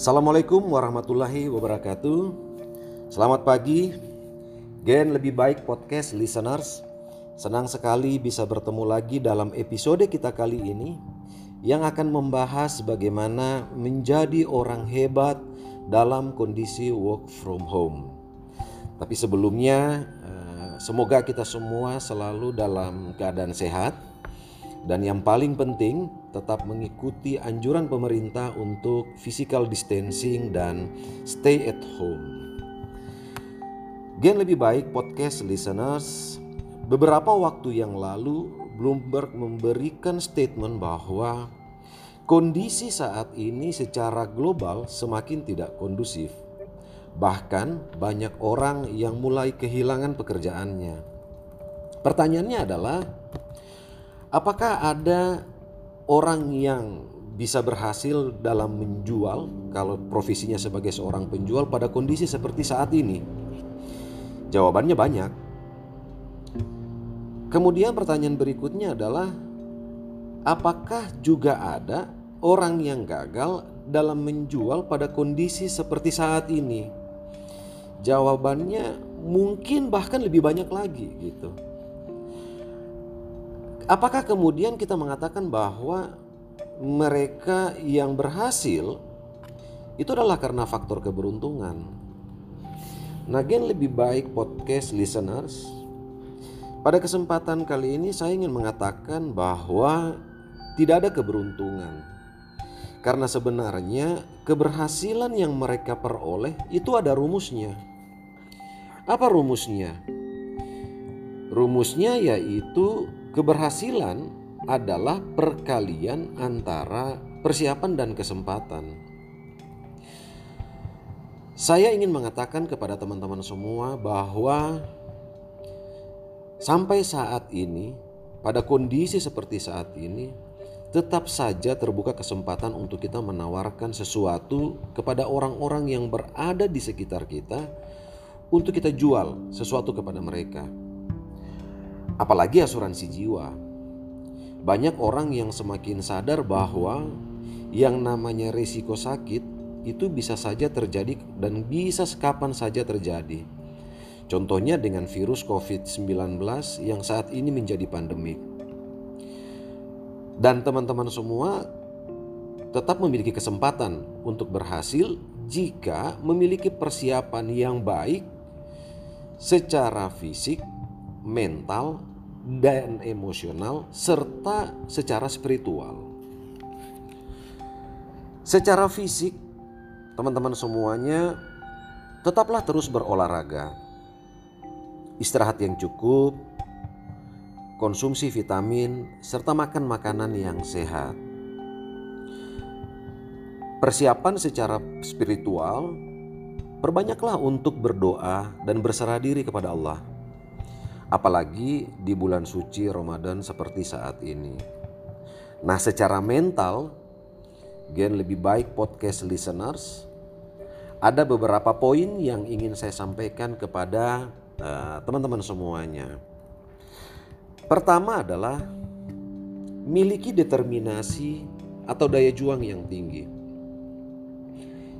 Assalamualaikum warahmatullahi wabarakatuh. Selamat pagi, Gen Lebih Baik Podcast Listeners. Senang sekali bisa bertemu lagi dalam episode kita kali ini yang akan membahas bagaimana menjadi orang hebat dalam kondisi work from home. Tapi sebelumnya, eh, semoga kita semua selalu dalam keadaan sehat dan yang paling penting, tetap mengikuti anjuran pemerintah untuk physical distancing dan stay at home. Gen lebih baik podcast listeners, beberapa waktu yang lalu Bloomberg memberikan statement bahwa kondisi saat ini secara global semakin tidak kondusif. Bahkan banyak orang yang mulai kehilangan pekerjaannya. Pertanyaannya adalah Apakah ada orang yang bisa berhasil dalam menjual kalau profesinya sebagai seorang penjual pada kondisi seperti saat ini? Jawabannya banyak. Kemudian pertanyaan berikutnya adalah apakah juga ada orang yang gagal dalam menjual pada kondisi seperti saat ini? Jawabannya mungkin bahkan lebih banyak lagi gitu. Apakah kemudian kita mengatakan bahwa mereka yang berhasil itu adalah karena faktor keberuntungan? Nagen lebih baik podcast listeners. Pada kesempatan kali ini saya ingin mengatakan bahwa tidak ada keberuntungan. Karena sebenarnya keberhasilan yang mereka peroleh itu ada rumusnya. Apa rumusnya? Rumusnya yaitu Keberhasilan adalah perkalian antara persiapan dan kesempatan. Saya ingin mengatakan kepada teman-teman semua bahwa sampai saat ini, pada kondisi seperti saat ini, tetap saja terbuka kesempatan untuk kita menawarkan sesuatu kepada orang-orang yang berada di sekitar kita untuk kita jual sesuatu kepada mereka apalagi asuransi jiwa. Banyak orang yang semakin sadar bahwa yang namanya risiko sakit itu bisa saja terjadi dan bisa kapan saja terjadi. Contohnya dengan virus COVID-19 yang saat ini menjadi pandemik. Dan teman-teman semua tetap memiliki kesempatan untuk berhasil jika memiliki persiapan yang baik secara fisik, mental, dan emosional serta secara spiritual. Secara fisik, teman-teman semuanya tetaplah terus berolahraga. Istirahat yang cukup, konsumsi vitamin, serta makan makanan yang sehat. Persiapan secara spiritual, perbanyaklah untuk berdoa dan berserah diri kepada Allah apalagi di bulan suci Ramadan seperti saat ini. Nah, secara mental, Gen lebih baik podcast listeners, ada beberapa poin yang ingin saya sampaikan kepada eh, teman-teman uh, semuanya. Pertama adalah miliki determinasi atau daya juang yang tinggi.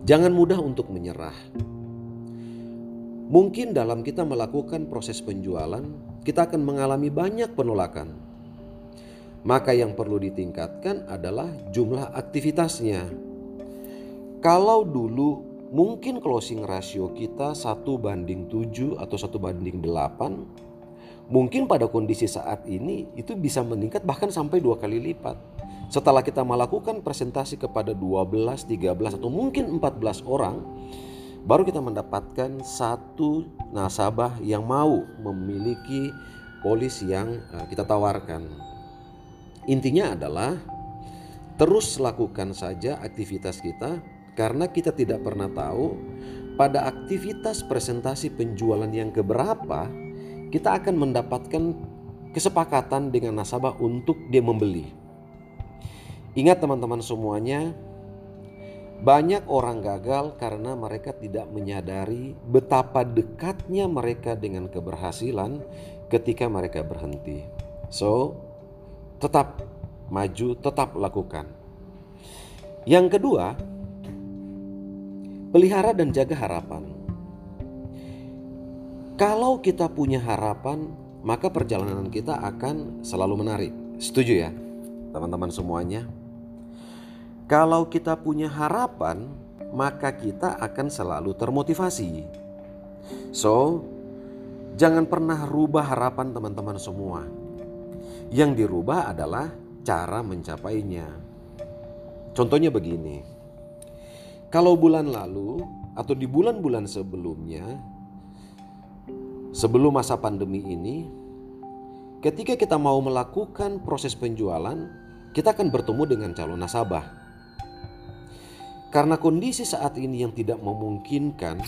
Jangan mudah untuk menyerah Mungkin dalam kita melakukan proses penjualan, kita akan mengalami banyak penolakan. Maka yang perlu ditingkatkan adalah jumlah aktivitasnya. Kalau dulu mungkin closing ratio kita satu banding 7 atau satu banding 8, mungkin pada kondisi saat ini itu bisa meningkat bahkan sampai dua kali lipat. Setelah kita melakukan presentasi kepada 12, 13 atau mungkin 14 orang, baru kita mendapatkan satu nasabah yang mau memiliki polis yang eh, kita tawarkan. Intinya adalah terus lakukan saja aktivitas kita karena kita tidak pernah tahu pada aktivitas presentasi penjualan yang keberapa kita akan mendapatkan kesepakatan dengan nasabah untuk dia membeli. Ingat teman-teman semuanya, banyak orang gagal karena mereka tidak menyadari betapa dekatnya mereka dengan keberhasilan ketika mereka berhenti. So, tetap maju, tetap lakukan. Yang kedua, pelihara dan jaga harapan. Kalau kita punya harapan, maka perjalanan kita akan selalu menarik. Setuju ya, teman-teman semuanya? Kalau kita punya harapan, maka kita akan selalu termotivasi. So, jangan pernah rubah harapan teman-teman semua. Yang dirubah adalah cara mencapainya. Contohnya begini. Kalau bulan lalu atau di bulan-bulan sebelumnya sebelum masa pandemi ini, ketika kita mau melakukan proses penjualan, kita akan bertemu dengan calon nasabah. Karena kondisi saat ini yang tidak memungkinkan,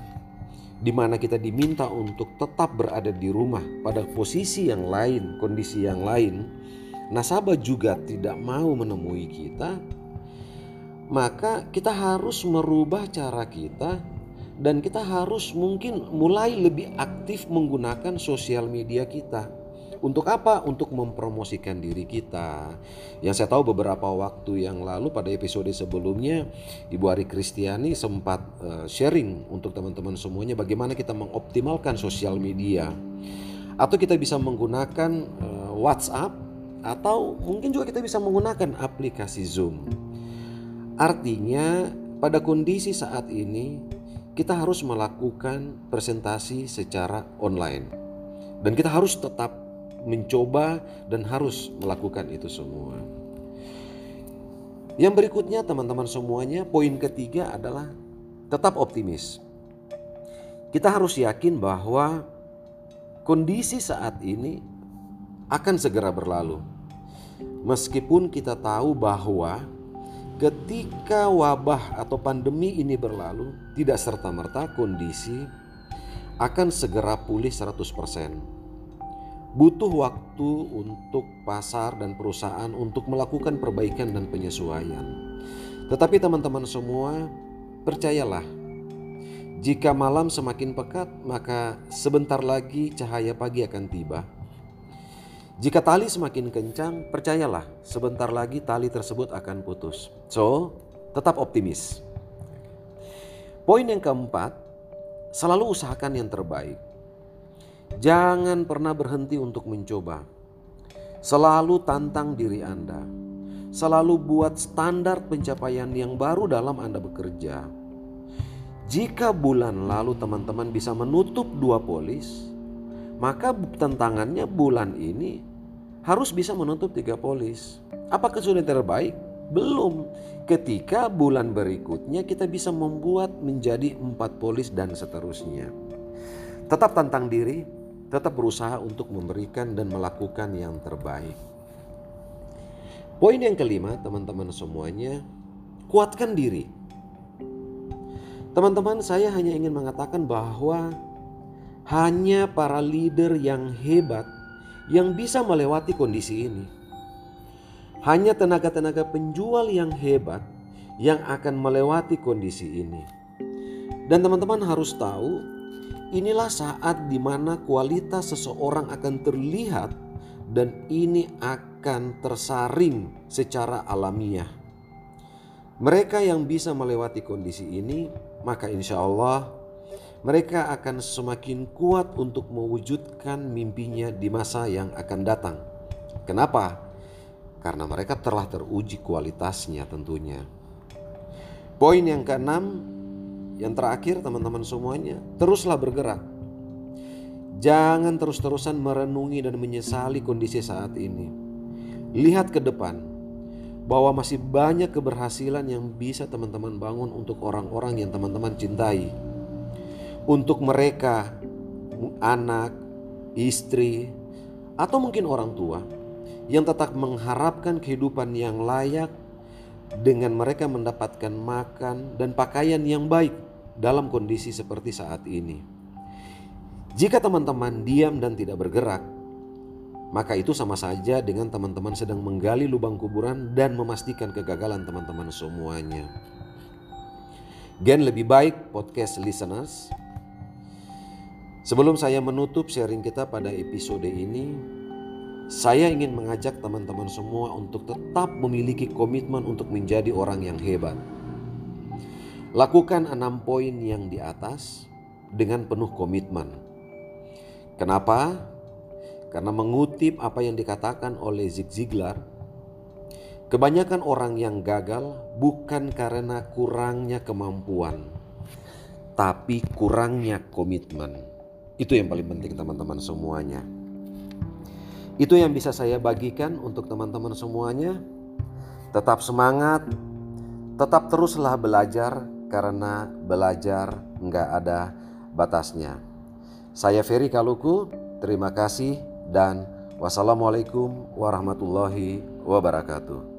di mana kita diminta untuk tetap berada di rumah pada posisi yang lain, kondisi yang lain, nasabah juga tidak mau menemui kita, maka kita harus merubah cara kita dan kita harus mungkin mulai lebih aktif menggunakan sosial media kita. Untuk apa? Untuk mempromosikan diri kita. Yang saya tahu beberapa waktu yang lalu pada episode sebelumnya Ibu Ari Kristiani sempat uh, sharing untuk teman-teman semuanya bagaimana kita mengoptimalkan sosial media. Atau kita bisa menggunakan uh, WhatsApp atau mungkin juga kita bisa menggunakan aplikasi Zoom. Artinya pada kondisi saat ini kita harus melakukan presentasi secara online. Dan kita harus tetap mencoba dan harus melakukan itu semua. Yang berikutnya teman-teman semuanya, poin ketiga adalah tetap optimis. Kita harus yakin bahwa kondisi saat ini akan segera berlalu. Meskipun kita tahu bahwa ketika wabah atau pandemi ini berlalu, tidak serta-merta kondisi akan segera pulih 100%. Butuh waktu untuk pasar dan perusahaan untuk melakukan perbaikan dan penyesuaian. Tetapi teman-teman semua, percayalah, jika malam semakin pekat, maka sebentar lagi cahaya pagi akan tiba jika tali semakin kencang, percayalah, sebentar lagi tali tersebut akan putus. So, tetap optimis. Poin yang keempat, selalu usahakan yang terbaik. Jangan pernah berhenti untuk mencoba. Selalu tantang diri Anda. Selalu buat standar pencapaian yang baru dalam Anda bekerja. Jika bulan lalu teman-teman bisa menutup dua polis, maka tantangannya bulan ini harus bisa menutup tiga polis. Apakah sudah terbaik? Belum. Ketika bulan berikutnya kita bisa membuat menjadi empat polis dan seterusnya. Tetap tantang diri, tetap berusaha untuk memberikan dan melakukan yang terbaik. Poin yang kelima, teman-teman semuanya, kuatkan diri. Teman-teman, saya hanya ingin mengatakan bahwa hanya para leader yang hebat yang bisa melewati kondisi ini. Hanya tenaga-tenaga penjual yang hebat yang akan melewati kondisi ini. Dan teman-teman harus tahu, inilah saat di mana kualitas seseorang akan terlihat dan ini akan tersaring secara alamiah. Mereka yang bisa melewati kondisi ini, maka insya Allah mereka akan semakin kuat untuk mewujudkan mimpinya di masa yang akan datang. Kenapa? Karena mereka telah teruji kualitasnya tentunya. Poin yang keenam, yang terakhir teman-teman semuanya, teruslah bergerak. Jangan terus-terusan merenungi dan menyesali kondisi saat ini. Lihat ke depan, bahwa masih banyak keberhasilan yang bisa teman-teman bangun untuk orang-orang yang teman-teman cintai untuk mereka, anak, istri, atau mungkin orang tua yang tetap mengharapkan kehidupan yang layak dengan mereka mendapatkan makan dan pakaian yang baik dalam kondisi seperti saat ini. Jika teman-teman diam dan tidak bergerak, maka itu sama saja dengan teman-teman sedang menggali lubang kuburan dan memastikan kegagalan teman-teman semuanya. Gen lebih baik podcast listeners Sebelum saya menutup sharing kita pada episode ini, saya ingin mengajak teman-teman semua untuk tetap memiliki komitmen untuk menjadi orang yang hebat. Lakukan enam poin yang di atas dengan penuh komitmen. Kenapa? Karena mengutip apa yang dikatakan oleh Zig Ziglar, kebanyakan orang yang gagal bukan karena kurangnya kemampuan, tapi kurangnya komitmen. Itu yang paling penting teman-teman semuanya. Itu yang bisa saya bagikan untuk teman-teman semuanya. Tetap semangat, tetap teruslah belajar karena belajar nggak ada batasnya. Saya Ferry Kaluku, terima kasih dan wassalamualaikum warahmatullahi wabarakatuh.